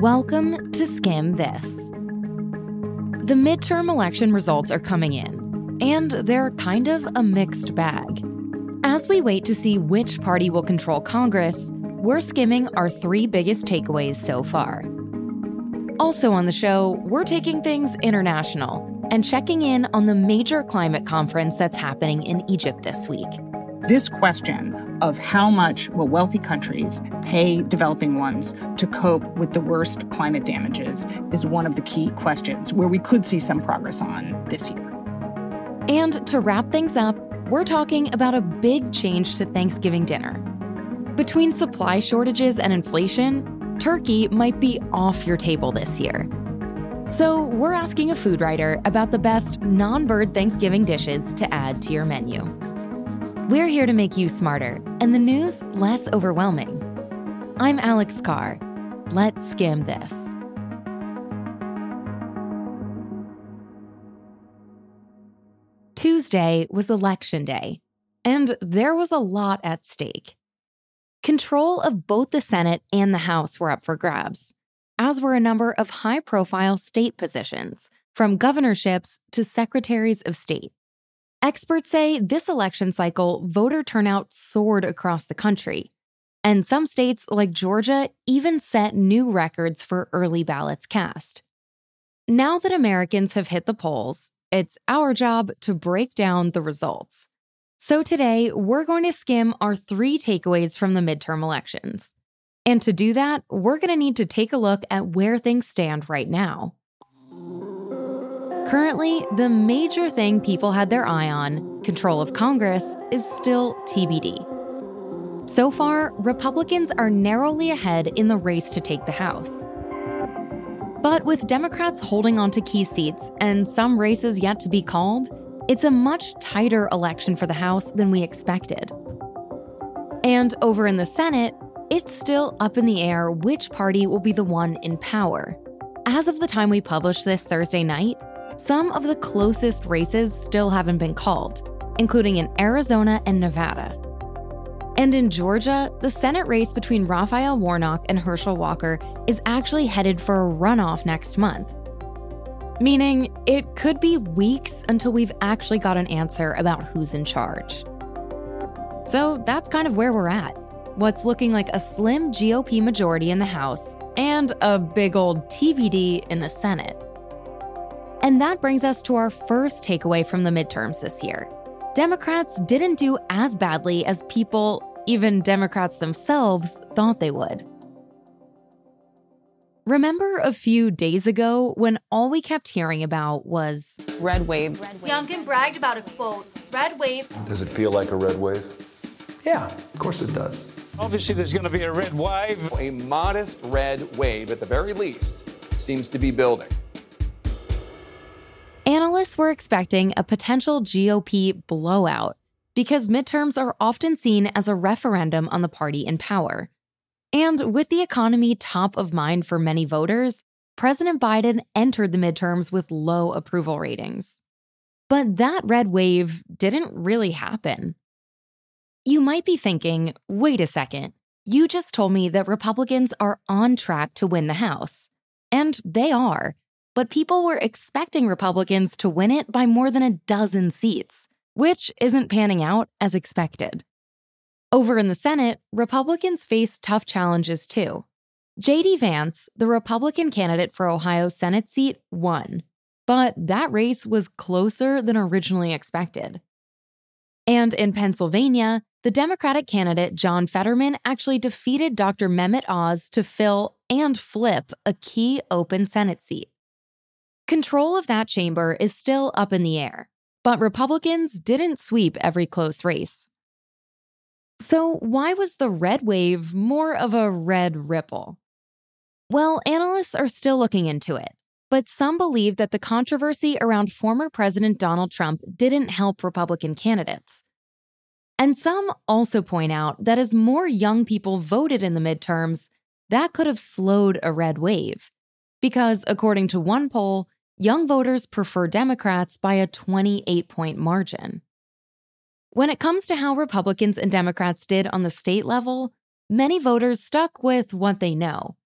Welcome to Skimm This. The midterm election results are coming in, and they're kind of a mixed bag. As we wait to see which party will control Congress, we're skimming our three biggest takeaways so far. Also on the show, we're taking things international and checking in on the major climate conference that's happening in Egypt this week. This question of how much will wealthy countries pay developing ones to cope with the worst climate damages is one of the key questions where we could see some progress on this year. And to wrap things up, we're talking about a big change to Thanksgiving dinner. Between supply shortages and inflation, turkey might be off your table this year. So, we're asking a food writer about the best non bird Thanksgiving dishes to add to your menu. We're here to make you smarter and the news less overwhelming. I'm Alex Carr. Let's skim this. Tuesday was Election Day, and there was a lot at stake. Control of both the Senate and the House were up for grabs, as were a number of high profile state positions, from governorships to secretaries of state. Experts say this election cycle, voter turnout soared across the country. And some states, like Georgia, even set new records for early ballots cast. Now that Americans have hit the polls, it's our job to break down the results. So today, we're going to skim our three takeaways from the midterm elections. And to do that, we're going to need to take a look at where things stand right now. Currently, the major thing people had their eye on, control of Congress, is still TBD. So far, Republicans are narrowly ahead in the race to take the House. But with Democrats holding on to key seats and some races yet to be called, it's a much tighter election for the House than we expected. And over in the Senate, it's still up in the air which party will be the one in power. As of the time we publish this Thursday night, some of the closest races still haven't been called, including in Arizona and Nevada. And in Georgia, the Senate race between Raphael Warnock and Herschel Walker is actually headed for a runoff next month. Meaning, it could be weeks until we've actually got an answer about who's in charge. So that's kind of where we're at. What's looking like a slim GOP majority in the House and a big old TBD in the Senate. And that brings us to our first takeaway from the midterms this year. Democrats didn't do as badly as people, even Democrats themselves, thought they would. Remember a few days ago when all we kept hearing about was red wave? Red wave. Youngkin bragged about a quote, red wave. Does it feel like a red wave? Yeah, of course it does. Obviously, there's going to be a red wave. A modest red wave, at the very least, seems to be building. Analysts were expecting a potential GOP blowout because midterms are often seen as a referendum on the party in power. And with the economy top of mind for many voters, President Biden entered the midterms with low approval ratings. But that red wave didn't really happen. You might be thinking, wait a second, you just told me that Republicans are on track to win the House. And they are but people were expecting Republicans to win it by more than a dozen seats, which isn't panning out as expected. Over in the Senate, Republicans faced tough challenges too. J.D. Vance, the Republican candidate for Ohio's Senate seat, won, but that race was closer than originally expected. And in Pennsylvania, the Democratic candidate John Fetterman actually defeated Dr. Mehmet Oz to fill and flip a key open Senate seat. Control of that chamber is still up in the air, but Republicans didn't sweep every close race. So, why was the red wave more of a red ripple? Well, analysts are still looking into it, but some believe that the controversy around former President Donald Trump didn't help Republican candidates. And some also point out that as more young people voted in the midterms, that could have slowed a red wave. Because according to one poll, young voters prefer Democrats by a 28 point margin. When it comes to how Republicans and Democrats did on the state level, many voters stuck with what they know.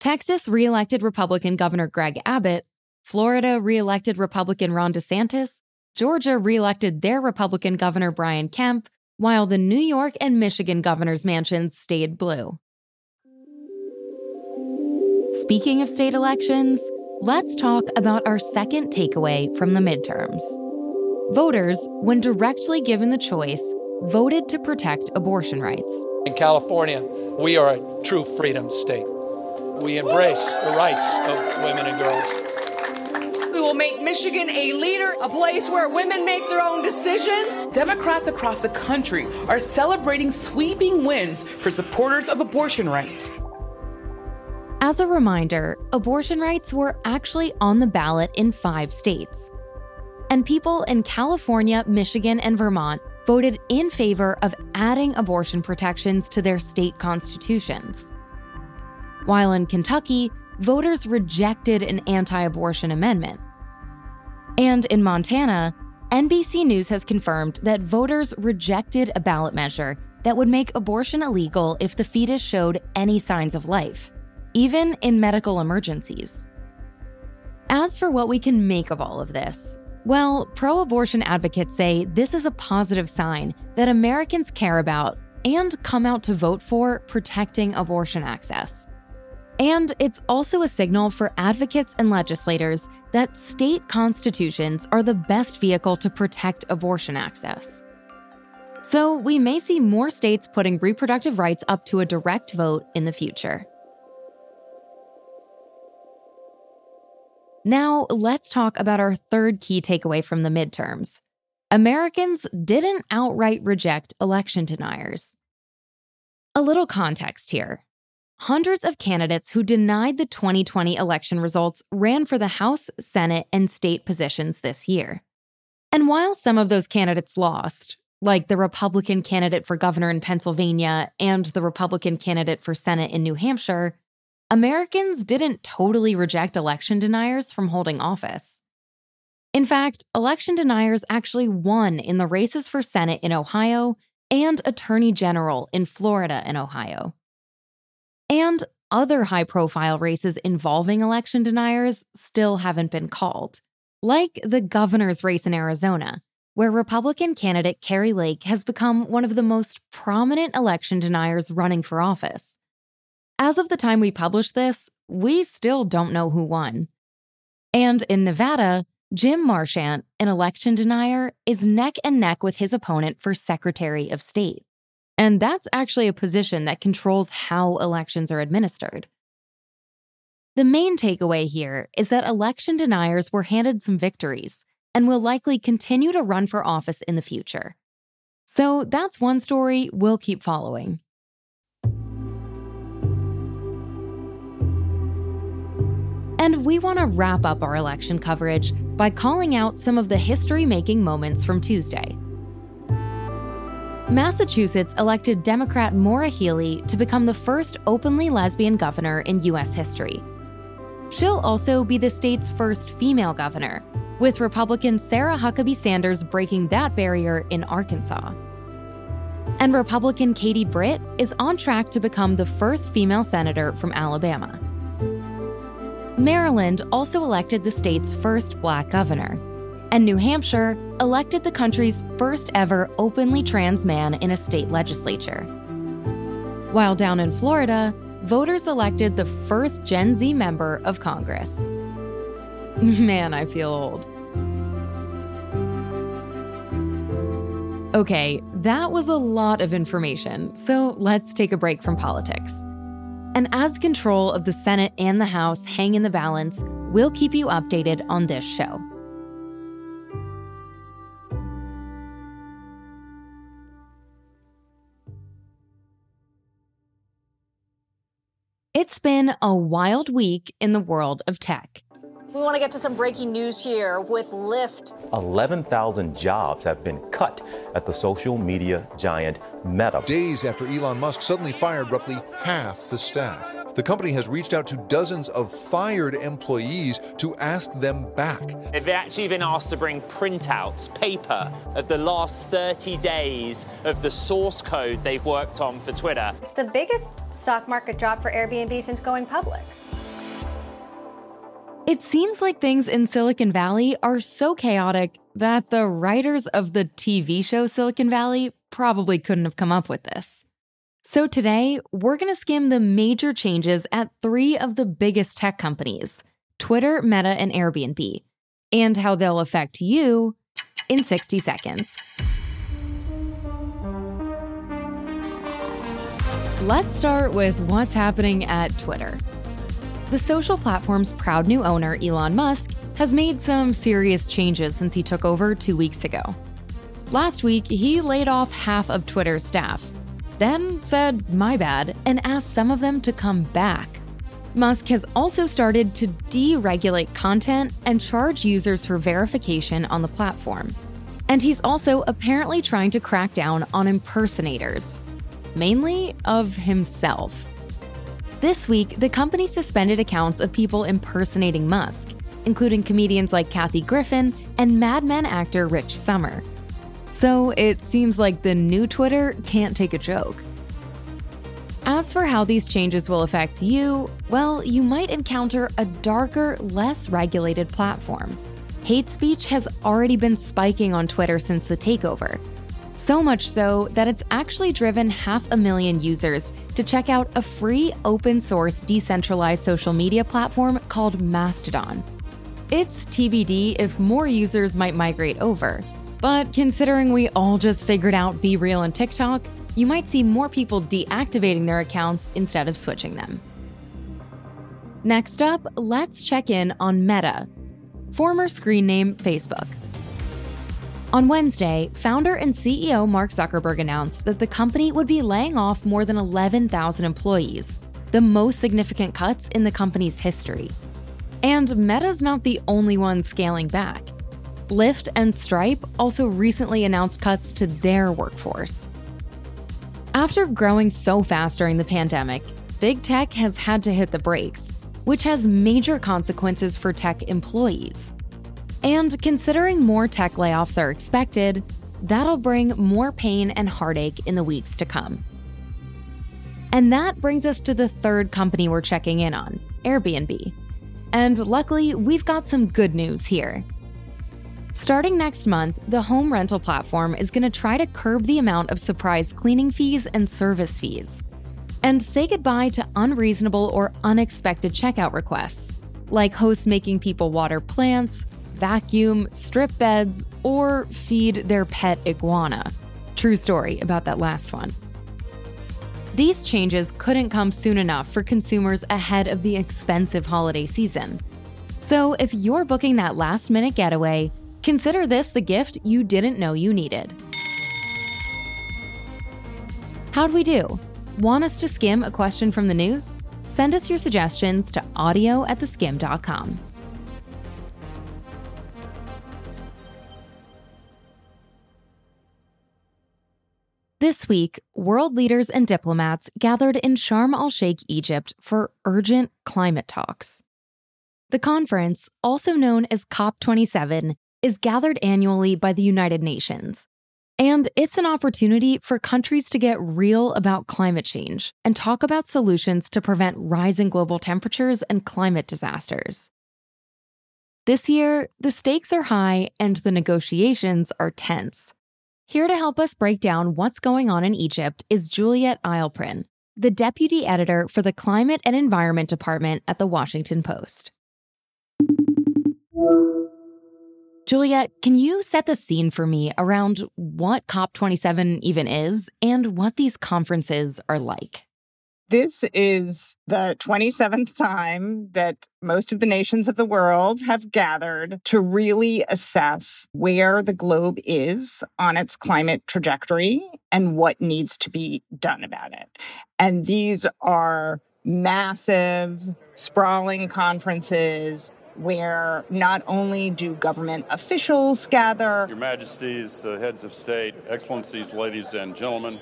Texas reelected Republican Governor Greg Abbott, Florida reelected Republican Ron DeSantis, Georgia reelected their Republican Governor Brian Kemp, while the New York and Michigan governor's mansions stayed blue. Speaking of state elections, let's talk about our second takeaway from the midterms. Voters, when directly given the choice, voted to protect abortion rights. In California, we are a true freedom state. We embrace the rights of women and girls. We will make Michigan a leader, a place where women make their own decisions. Democrats across the country are celebrating sweeping wins for supporters of abortion rights. As a reminder, abortion rights were actually on the ballot in five states and people in California, Michigan, and Vermont voted in favor of adding abortion protections to their state constitutions. While in Kentucky, voters rejected an anti abortion amendment. And in Montana, NBC News has confirmed that voters rejected a ballot measure that would make abortion illegal if the fetus showed any signs of life, even in medical emergencies. As for what we can make of all of this, well, pro abortion advocates say this is a positive sign that Americans care about and come out to vote for protecting abortion access. And it's also a signal for advocates and legislators that state constitutions are the best vehicle to protect abortion access. So, we may see more states putting reproductive rights up to a direct vote in the future. Now, let's talk about our third key takeaway from the midterms. Americans didn't outright reject election deniers. A little context here. Hundreds of candidates who denied the 2020 election results ran for the House, Senate, and state positions this year. And while some of those candidates lost, like the Republican candidate for governor in Pennsylvania and the Republican candidate for Senate in New Hampshire, Americans didn't totally reject election deniers from holding office. In fact, election deniers actually won in the races for Senate in Ohio and Attorney General in Florida and Ohio. And other high profile races involving election deniers still haven't been called, like the governor's race in Arizona, where Republican candidate Kari Lake has become one of the most prominent election deniers running for office. As of the time we publish this, we still don't know who won. And in Nevada, Jim Marchant, an election denier, is neck and neck with his opponent for Secretary of State. And that's actually a position that controls how elections are administered. The main takeaway here is that election deniers were handed some victories and will likely continue to run for office in the future. So that's one story we'll keep following. And we want to wrap up our election coverage by calling out some of the history making moments from Tuesday. Massachusetts elected Democrat Maura Healey to become the first openly lesbian governor in U.S. history. She'll also be the state's first female governor, with Republican Sarah Huckabee Sanders breaking that barrier in Arkansas. And Republican Katie Britt is on track to become the first female senator from Alabama. Maryland also elected the state's first black governor, and New Hampshire elected the country's first ever openly trans man in a state legislature. While down in Florida, voters elected the first Gen Z member of Congress. Man, I feel old. Okay, that was a lot of information, so let's take a break from politics. And as control of the Senate and the House hang in the balance, we'll keep you updated on this show. It's been a wild week in the world of tech. We want to get to some breaking news here with Lyft. 11,000 jobs have been cut at the social media giant Meta. Days after Elon Musk suddenly fired roughly half the staff. The company has reached out to dozens of fired employees to ask them back. They've actually been asked to bring printouts, paper, of the last 30 days of the source code they've worked on for Twitter. It's the biggest stock market drop for Airbnb since going public. It seems like things in Silicon Valley are so chaotic that the writers of the TV show Silicon Valley probably couldn't have come up with this. So today, we're going to skim the major changes at three of the biggest tech companies Twitter, Meta, and Airbnb, and how they'll affect you in 60 seconds. Let's start with what's happening at Twitter. The social platform's proud new owner, Elon Musk, has made some serious changes since he took over two weeks ago. Last week, he laid off half of Twitter's staff, then said, my bad, and asked some of them to come back. Musk has also started to deregulate content and charge users for verification on the platform. And he's also apparently trying to crack down on impersonators, mainly of himself. This week, the company suspended accounts of people impersonating Musk, including comedians like Kathy Griffin and Mad Men actor Rich Sommer. So it seems like the new Twitter can't take a joke. As for how these changes will affect you, well, you might encounter a darker, less regulated platform. Hate speech has already been spiking on Twitter since the takeover, so much so that it's actually driven half a million users to check out a free open source decentralized social media platform called Mastodon. It's TBD if more users might migrate over, but considering we all just figured out BeReal and TikTok, you might see more people deactivating their accounts instead of switching them. Next up, let's check in on Meta, former screen name Facebook. On Wednesday, founder and CEO Mark Zuckerberg announced that the company would be laying off more than 11,000 employees, the most significant cuts in the company's history. And Meta's not the only one scaling back. Lyft and Stripe also recently announced cuts to their workforce. After growing so fast during the pandemic, big tech has had to hit the brakes, which has major consequences for tech employees. And considering more tech layoffs are expected, that'll bring more pain and heartache in the weeks to come. And that brings us to the third company we're checking in on Airbnb. And luckily, we've got some good news here. Starting next month, the home rental platform is going to try to curb the amount of surprise cleaning fees and service fees, and say goodbye to unreasonable or unexpected checkout requests, like hosts making people water plants, vacuum, strip beds, or feed their pet iguana. True story about that last one. These changes couldn't come soon enough for consumers ahead of the expensive holiday season. So, if you're booking that last minute getaway, consider this the gift you didn't know you needed. How'd we do? Want us to skim a question from the news? Send us your suggestions to audio at theskimm.com. This week, world leaders and diplomats gathered in Sharm el Sheikh, Egypt for urgent climate talks. The conference, also known as COP27, is gathered annually by the United Nations. And it's an opportunity for countries to get real about climate change and talk about solutions to prevent rising global temperatures and climate disasters. This year, the stakes are high and the negotiations are tense. Here to help us break down what's going on in Egypt is Juliet Eilperin, the deputy editor for the Climate and Environment Department at the Washington Post. Juliet, can you set the scene for me around what COP27 even is and what these conferences are like? This is the 27th time that most of the nations of the world have gathered to really assess where the globe is on its climate trajectory and what needs to be done about it. And these are massive, sprawling conferences where not only do government officials gather, Your Majesties, uh, heads of state, excellencies, ladies and gentlemen,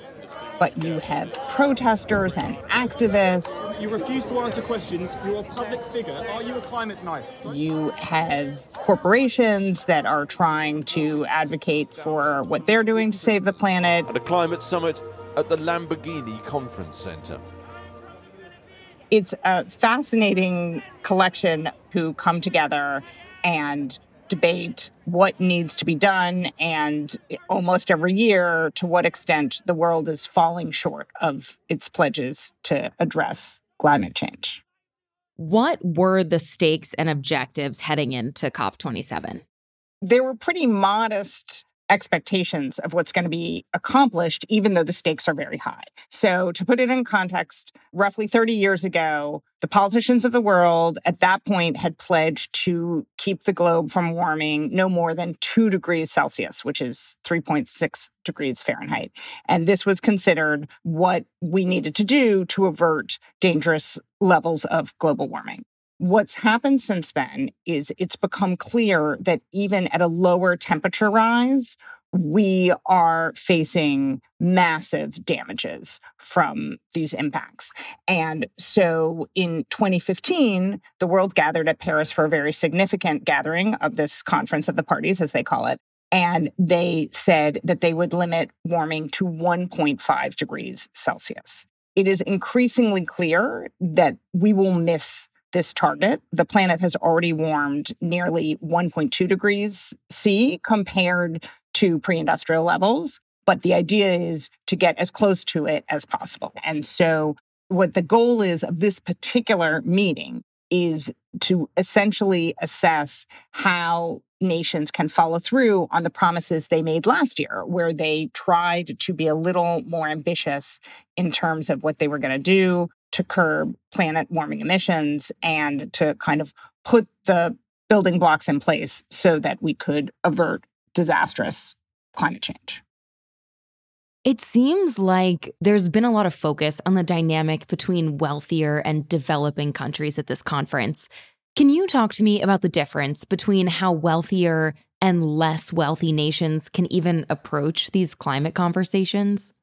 but you have protesters and activists. You refuse to answer questions. You're a public figure. Are you a climate denier? You have corporations that are trying to advocate for what they're doing to save the planet. At a climate summit at the Lamborghini Conference Center. It's a fascinating collection who come together and debate what needs to be done and almost every year to what extent the world is falling short of its pledges to address climate change. What were the stakes and objectives heading into COP27? They were pretty modest expectations of what's going to be accomplished, even though the stakes are very high. So, to put it in context, roughly 30 years ago, the politicians of the world at that point had pledged to keep the globe from warming no more than two degrees Celsius, which is 3.6 degrees Fahrenheit. And this was considered what we needed to do to avert dangerous levels of global warming. What's happened since then is it's become clear that even at a lower temperature rise, we are facing massive damages from these impacts. And so in 2015, the world gathered at Paris for a very significant gathering of this conference of the parties, as they call it. And they said that they would limit warming to 1.5 degrees Celsius. It is increasingly clear that we will miss this target. The planet has already warmed nearly 1.2 degrees C compared to pre industrial levels. But the idea is to get as close to it as possible. And so, what the goal is of this particular meeting is to essentially assess how nations can follow through on the promises they made last year, where they tried to be a little more ambitious in terms of what they were going to do to curb planet warming emissions and to kind of put the building blocks in place so that we could avert disastrous climate change. It seems like there's been a lot of focus on the dynamic between wealthier and developing countries at this conference. Can you talk to me about the difference between how wealthier and less wealthy nations can even approach these climate conversations?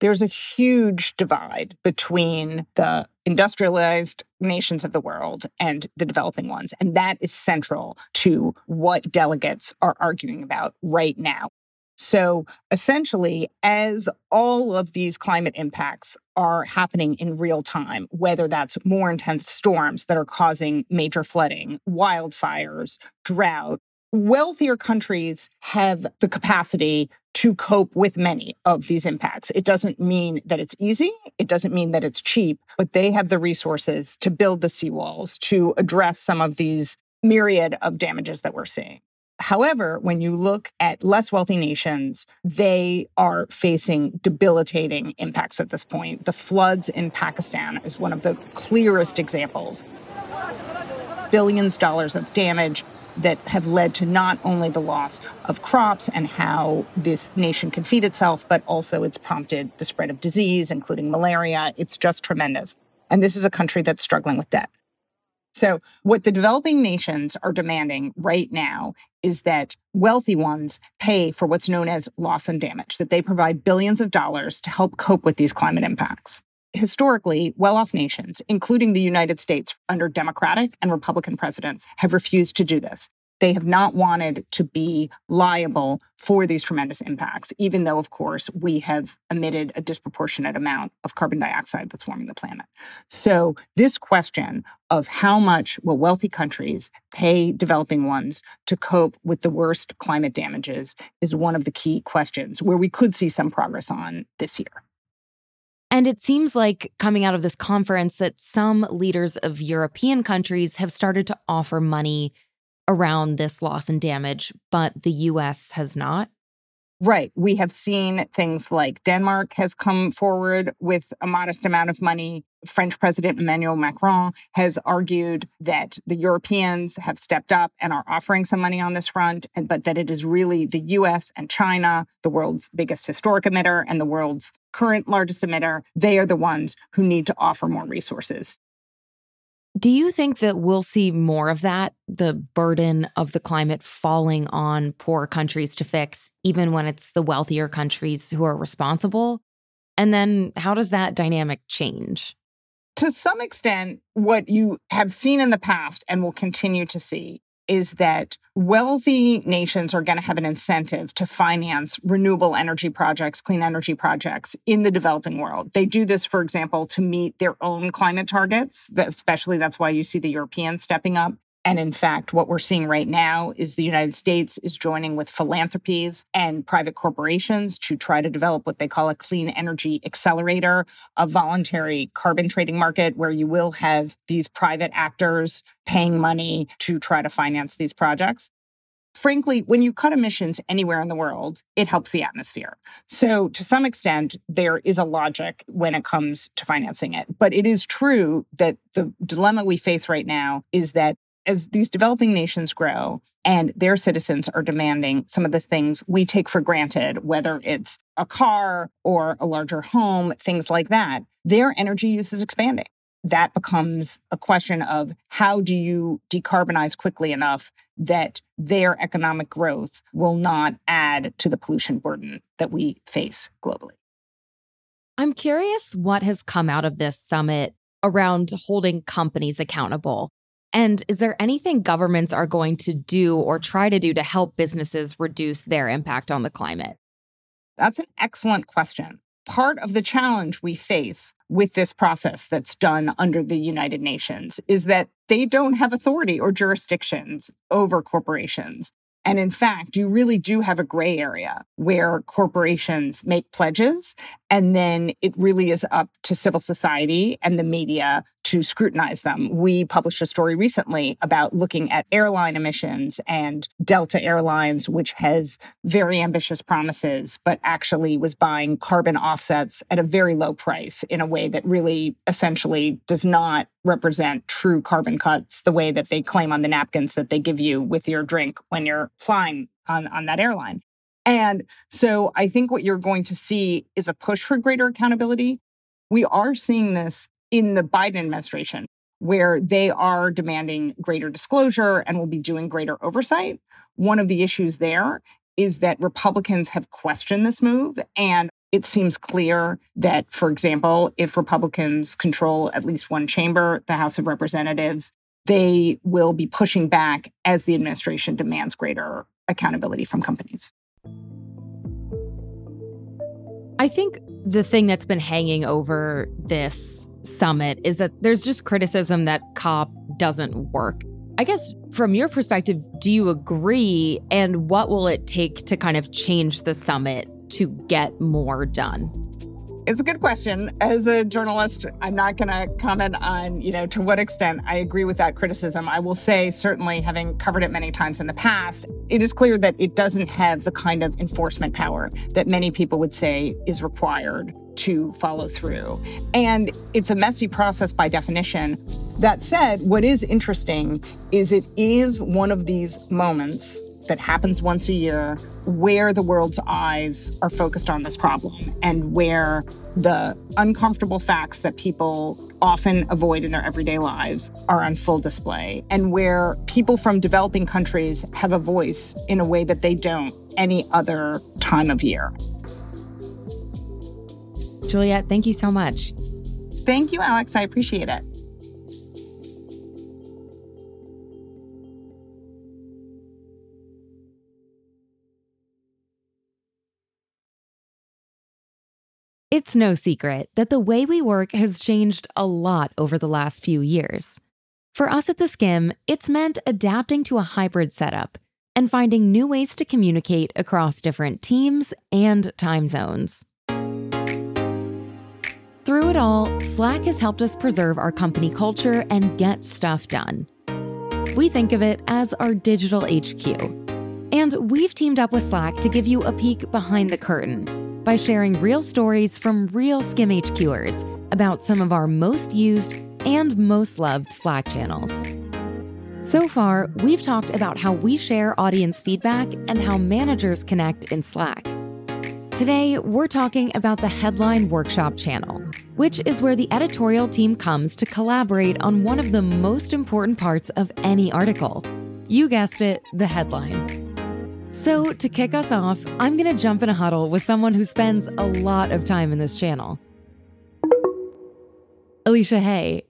There's a huge divide between the industrialized nations of the world and the developing ones. And that is central to what delegates are arguing about right now. So essentially, as all of these climate impacts are happening in real time, whether that's more intense storms that are causing major flooding, wildfires, drought, wealthier countries have the capacity to cope with many of these impacts. It doesn't mean that it's easy, it doesn't mean that it's cheap, but they have the resources to build the seawalls, to address some of these myriad of damages that we're seeing. However, when you look at less wealthy nations, they are facing debilitating impacts at this point. The floods in Pakistan is one of the clearest examples. Billions of dollars of damage, that have led to not only the loss of crops and how this nation can feed itself, but also it's prompted the spread of disease, including malaria. It's just tremendous. And this is a country that's struggling with debt. So, what the developing nations are demanding right now is that wealthy ones pay for what's known as loss and damage, that they provide billions of dollars to help cope with these climate impacts historically, well off nations, including the United States under Democratic and Republican presidents, have refused to do this. They have not wanted to be liable for these tremendous impacts, even though, of course, we have emitted a disproportionate amount of carbon dioxide that's warming the planet. So, this question of how much will wealthy countries pay developing ones to cope with the worst climate damages is one of the key questions where we could see some progress on this year. And it seems like coming out of this conference that some leaders of European countries have started to offer money around this loss and damage, but the US has not. Right. We have seen things like Denmark has come forward with a modest amount of money. French President Emmanuel Macron has argued that the Europeans have stepped up and are offering some money on this front, and, but that it is really the US and China, the world's biggest historic emitter and the world's current largest emitter, they are the ones who need to offer more resources. Do you think that we'll see more of that, the burden of the climate falling on poor countries to fix, even when it's the wealthier countries who are responsible? And then how does that dynamic change? To some extent, what you have seen in the past and will continue to see is that wealthy nations are going to have an incentive to finance renewable energy projects, clean energy projects in the developing world. They do this, for example, to meet their own climate targets. Especially that's why you see the Europeans stepping up. And in fact, what we're seeing right now is the United States is joining with philanthropies and private corporations to try to develop what they call a clean energy accelerator, a voluntary carbon trading market where you will have these private actors paying money to try to finance these projects frankly, when you cut emissions anywhere in the world, it helps the atmosphere. So, to some extent, there is a logic when it comes to financing it. But it is true that the dilemma we face right now is that as these developing nations grow and their citizens are demanding some of the things we take for granted, whether it's a car or a larger home, things like that, their energy use is expanding. That becomes a question of how do you decarbonize quickly enough that their economic growth will not add to the pollution burden that we face globally. I'm curious what has come out of this summit around holding companies accountable. And is there anything governments are going to do or try to do to help businesses reduce their impact on the climate? That's an excellent question. Part of the challenge we face with this process that's done under the United Nations is that they don't have authority or jurisdictions over corporations. And in fact, you really do have a gray area where corporations make pledges, and then it really is up to civil society and the media to scrutinize them. We published a story recently about looking at airline emissions and Delta Airlines, which has very ambitious promises, but actually was buying carbon offsets at a very low price in a way that really essentially does not represent true carbon cuts the way that they claim on the napkins that they give you with your drink when you're flying on, on that airline. And so I think what you're going to see is a push for greater accountability. We are seeing this in the Biden administration, where they are demanding greater disclosure and will be doing greater oversight. One of the issues there is that Republicans have questioned this move. And it seems clear that, for example, if Republicans control at least one chamber, the House of Representatives, they will be pushing back as the administration demands greater accountability from companies. I think the thing that's been hanging over this summit is that there's just criticism that COP doesn't work. I guess from your perspective, do you agree? And what will it take to kind of change the summit to get more done? It's a good question. As a journalist, I'm not going to comment on, you know, to what extent I agree with that criticism. I will say, certainly, having covered it many times in the past, it is clear that it doesn't have the kind of enforcement power that many people would say is required to follow through. And it's a messy process by definition. That said, what is interesting is it is one of these moments that happens once a year where the world's eyes are focused on this problem and where the uncomfortable facts that people often avoid in their everyday lives are on full display and where people from developing countries have a voice in a way that they don't any other time of year. Juliet, thank you so much. Thank you, Alex. I appreciate it. It's no secret that the way we work has changed a lot over the last few years. For us at The Skimm, it's meant adapting to a hybrid setup and finding new ways to communicate across different teams and time zones. Through it all, Slack has helped us preserve our company culture and get stuff done. We think of it as our digital HQ. And we've teamed up with Slack to give you a peek behind the curtain by sharing real stories from real Skimm HQers about some of our most used and most loved Slack channels. So far, we've talked about how we share audience feedback and how managers connect in Slack. Today, we're talking about the Headline Workshop channel, which is where the editorial team comes to collaborate on one of the most important parts of any article. You guessed it, the headline. So, to kick us off, I'm going to jump in a huddle with someone who spends a lot of time in this channel. Alicia Hay,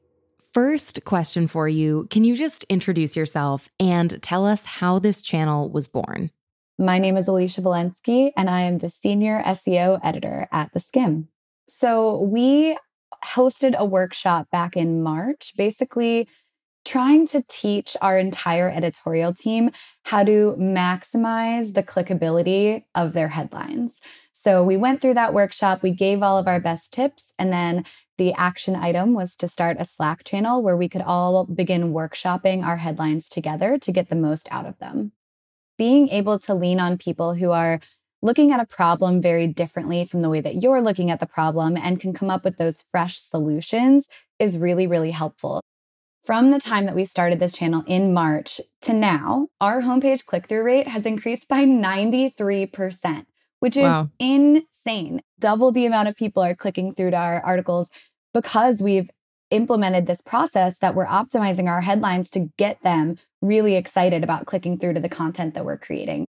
first question for you Can you just introduce yourself and tell us how this channel was born? My name is Alicia Volensky, and I am the senior SEO editor at The Skimm. So, we hosted a workshop back in March, basically trying to teach our entire editorial team how to maximize the clickability of their headlines. So we went through that workshop, we gave all of our best tips, and then the action item was to start a Slack channel where we could all begin workshopping our headlines together to get the most out of them. Being able to lean on people who are looking at a problem very differently from the way that you're looking at the problem and can come up with those fresh solutions is really, really helpful. From the time that we started this channel in March to now, our homepage click through rate has increased by 93%, which is wow. insane. Double the amount of people are clicking through to our articles because we've implemented this process that we're optimizing our headlines to get them really excited about clicking through to the content that we're creating.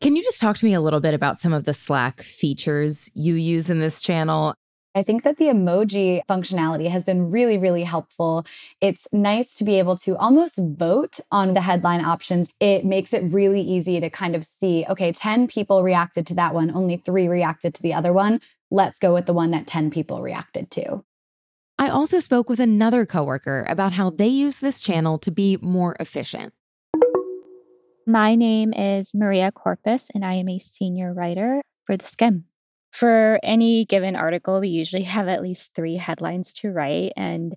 Can you just talk to me a little bit about some of the Slack features you use in this channel? I think that the emoji functionality has been really, really helpful. It's nice to be able to almost vote on the headline options. It makes it really easy to kind of see okay, 10 people reacted to that one, only three reacted to the other one. Let's go with the one that 10 people reacted to. I also spoke with another coworker about how they use this channel to be more efficient. My name is Maria Corpus, and I am a senior writer for the Skimm. For any given article, we usually have at least three headlines to write. And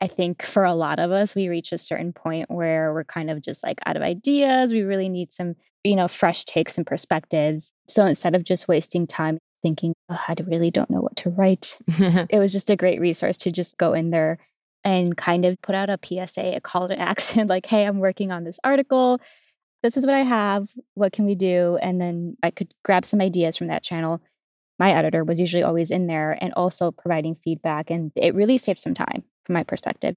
I think for a lot of us, we reach a certain point where we're kind of just like out of ideas. We really need some, you know, fresh takes and perspectives. So instead of just wasting time thinking, oh, I really don't know what to write, it was just a great resource to just go in there and kind of put out a PSA, a call to action like, hey, I'm working on this article. This is what I have. What can we do? And then I could grab some ideas from that channel my editor was usually always in there and also providing feedback. And it really saved some time from my perspective.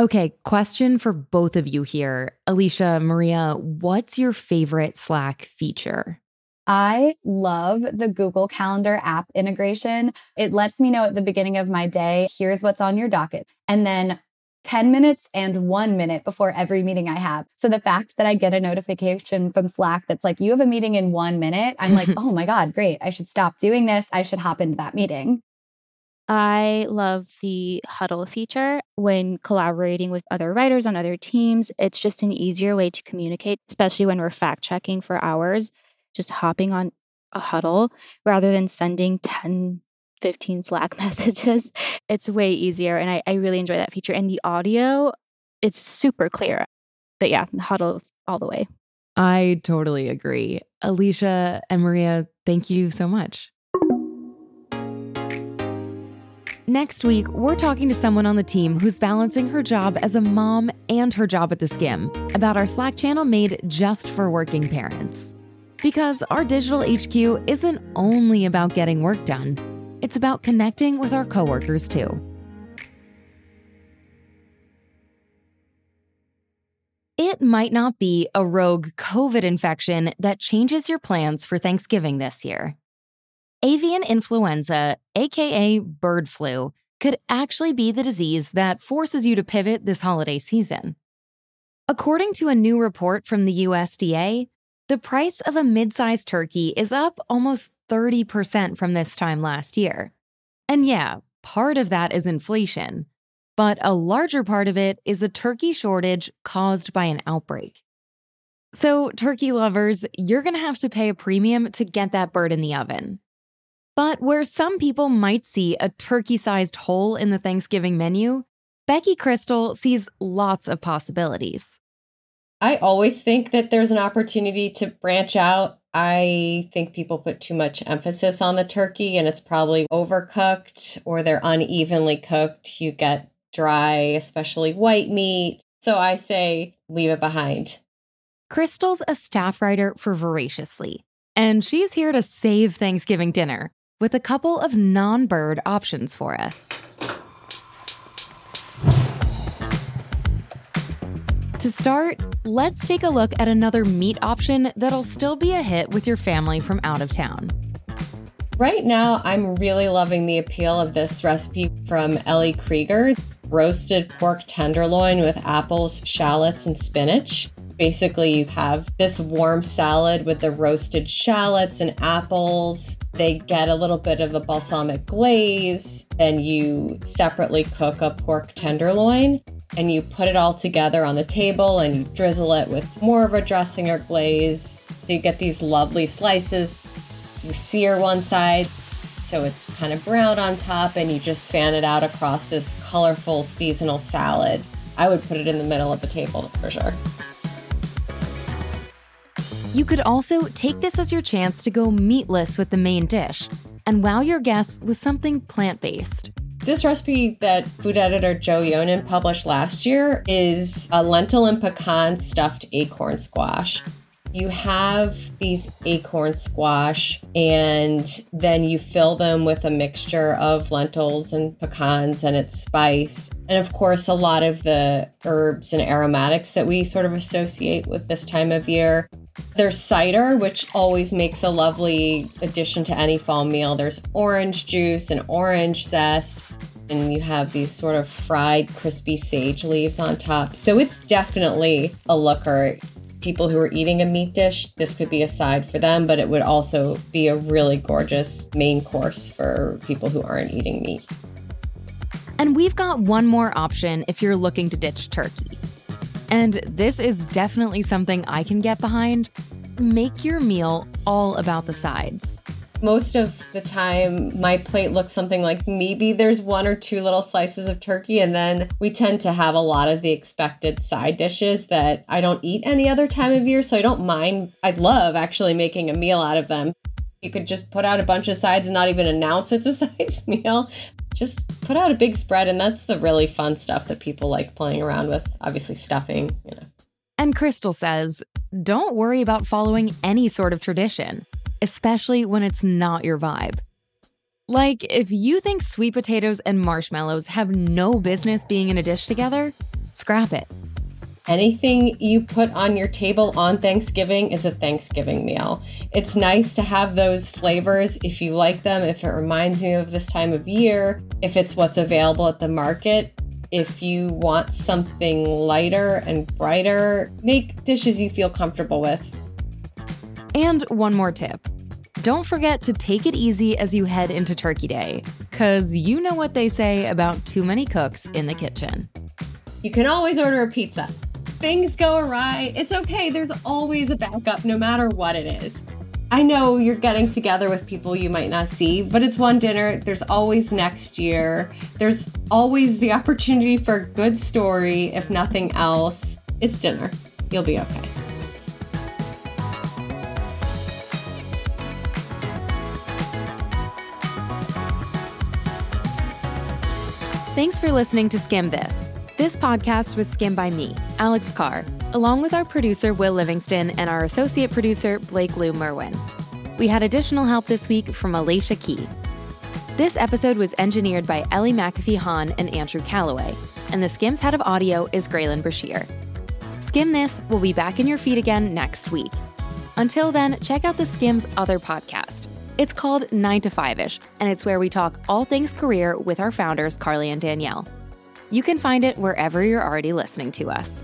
Okay, question for both of you here. Alicia, Maria, what's your favorite Slack feature? I love the Google Calendar app integration. It lets me know at the beginning of my day, here's what's on your docket. And then 10 minutes and one minute before every meeting I have. So the fact that I get a notification from Slack that's like, you have a meeting in one minute, I'm like, oh my God, great. I should stop doing this. I should hop into that meeting. I love the huddle feature when collaborating with other writers on other teams. It's just an easier way to communicate, especially when we're fact checking for hours. Just hopping on a huddle rather than sending 10 15 Slack messages. It's way easier. And I, I really enjoy that feature. And the audio, it's super clear. But yeah, huddle all the way. I totally agree. Alicia and Maria, thank you so much. Next week, we're talking to someone on the team who's balancing her job as a mom and her job at the Skimm about our Slack channel made just for working parents. Because our digital HQ isn't only about getting work done it's about connecting with our coworkers too. It might not be a rogue COVID infection that changes your plans for Thanksgiving this year. Avian influenza, aka bird flu, could actually be the disease that forces you to pivot this holiday season. According to a new report from the USDA, the price of a mid sized turkey is up almost 30% from this time last year. And yeah, part of that is inflation, but a larger part of it is a turkey shortage caused by an outbreak. So, turkey lovers, you're going to have to pay a premium to get that bird in the oven. But where some people might see a turkey sized hole in the Thanksgiving menu, Becky Krystal sees lots of possibilities. I always think that there's an opportunity to branch out I think people put too much emphasis on the turkey and it's probably overcooked or they're unevenly cooked. You get dry, especially white meat. So I say leave it behind. Krystal's a staff writer for Voraciously, and she's here to save Thanksgiving dinner with a couple of non bird options for us. To start, let's take a look at another meat option that'll still be a hit with your family from out of town. Right now, I'm really loving the appeal of this recipe from Ellie Krieger roasted pork tenderloin with apples, shallots, and spinach. Basically, you have this warm salad with the roasted shallots and apples. They get a little bit of a balsamic glaze, and you separately cook a pork tenderloin and you put it all together on the table and you drizzle it with more of a dressing or glaze. So you get these lovely slices. You sear one side so it's kind of brown on top, and you just fan it out across this colorful seasonal salad. I would put it in the middle of the table for sure. You could also take this as your chance to go meatless with the main dish and wow your guests with something plant based. This recipe that food editor Joe Yonan published last year is a lentil and pecan stuffed acorn squash. You have these acorn squash, and then you fill them with a mixture of lentils and pecans, and it's spiced. And of course, a lot of the herbs and aromatics that we sort of associate with this time of year. There's cider, which always makes a lovely addition to any fall meal. There's orange juice and orange zest, and you have these sort of fried, crispy sage leaves on top. So it's definitely a looker. People who are eating a meat dish, this could be a side for them, but it would also be a really gorgeous main course for people who aren't eating meat. And we've got one more option if you're looking to ditch turkey. And this is definitely something I can get behind. Make your meal all about the sides. Most of the time, my plate looks something like maybe there's one or two little slices of turkey, and then we tend to have a lot of the expected side dishes that I don't eat any other time of year. So I don't mind. I'd love actually making a meal out of them. You could just put out a bunch of sides and not even announce it's a sides meal. Just put out a big spread, and that's the really fun stuff that people like playing around with. Obviously, stuffing, you know. And Krystal says, don't worry about following any sort of tradition, especially when it's not your vibe. Like, if you think sweet potatoes and marshmallows have no business being in a dish together, scrap it. Anything you put on your table on Thanksgiving is a Thanksgiving meal. It's nice to have those flavors if you like them, if it reminds you of this time of year, if it's what's available at the market. If you want something lighter and brighter, make dishes you feel comfortable with. And one more tip don't forget to take it easy as you head into Turkey Day, because you know what they say about too many cooks in the kitchen. You can always order a pizza things go awry, it's okay. There's always a backup, no matter what it is. I know you're getting together with people you might not see, but it's one dinner. There's always next year. There's always the opportunity for a good story, if nothing else. It's dinner. You'll be okay. Thanks for listening to Skimm This. This podcast was skimmed by me, Alex Carr, along with our producer, Will Livingston, and our associate producer, Blake Lou Merwin. We had additional help this week from Alicia Key. This episode was engineered by Ellie McAfee Hahn and Andrew Calloway, and the Skimm's head of audio is Graylin Brashear. Skimm This will be back in your feed again next week. Until then, check out the Skimm's other podcast. It's called 9 to 5 ish, and it's where we talk all things career with our founders, Carly and Danielle. You can find it wherever you're already listening to us.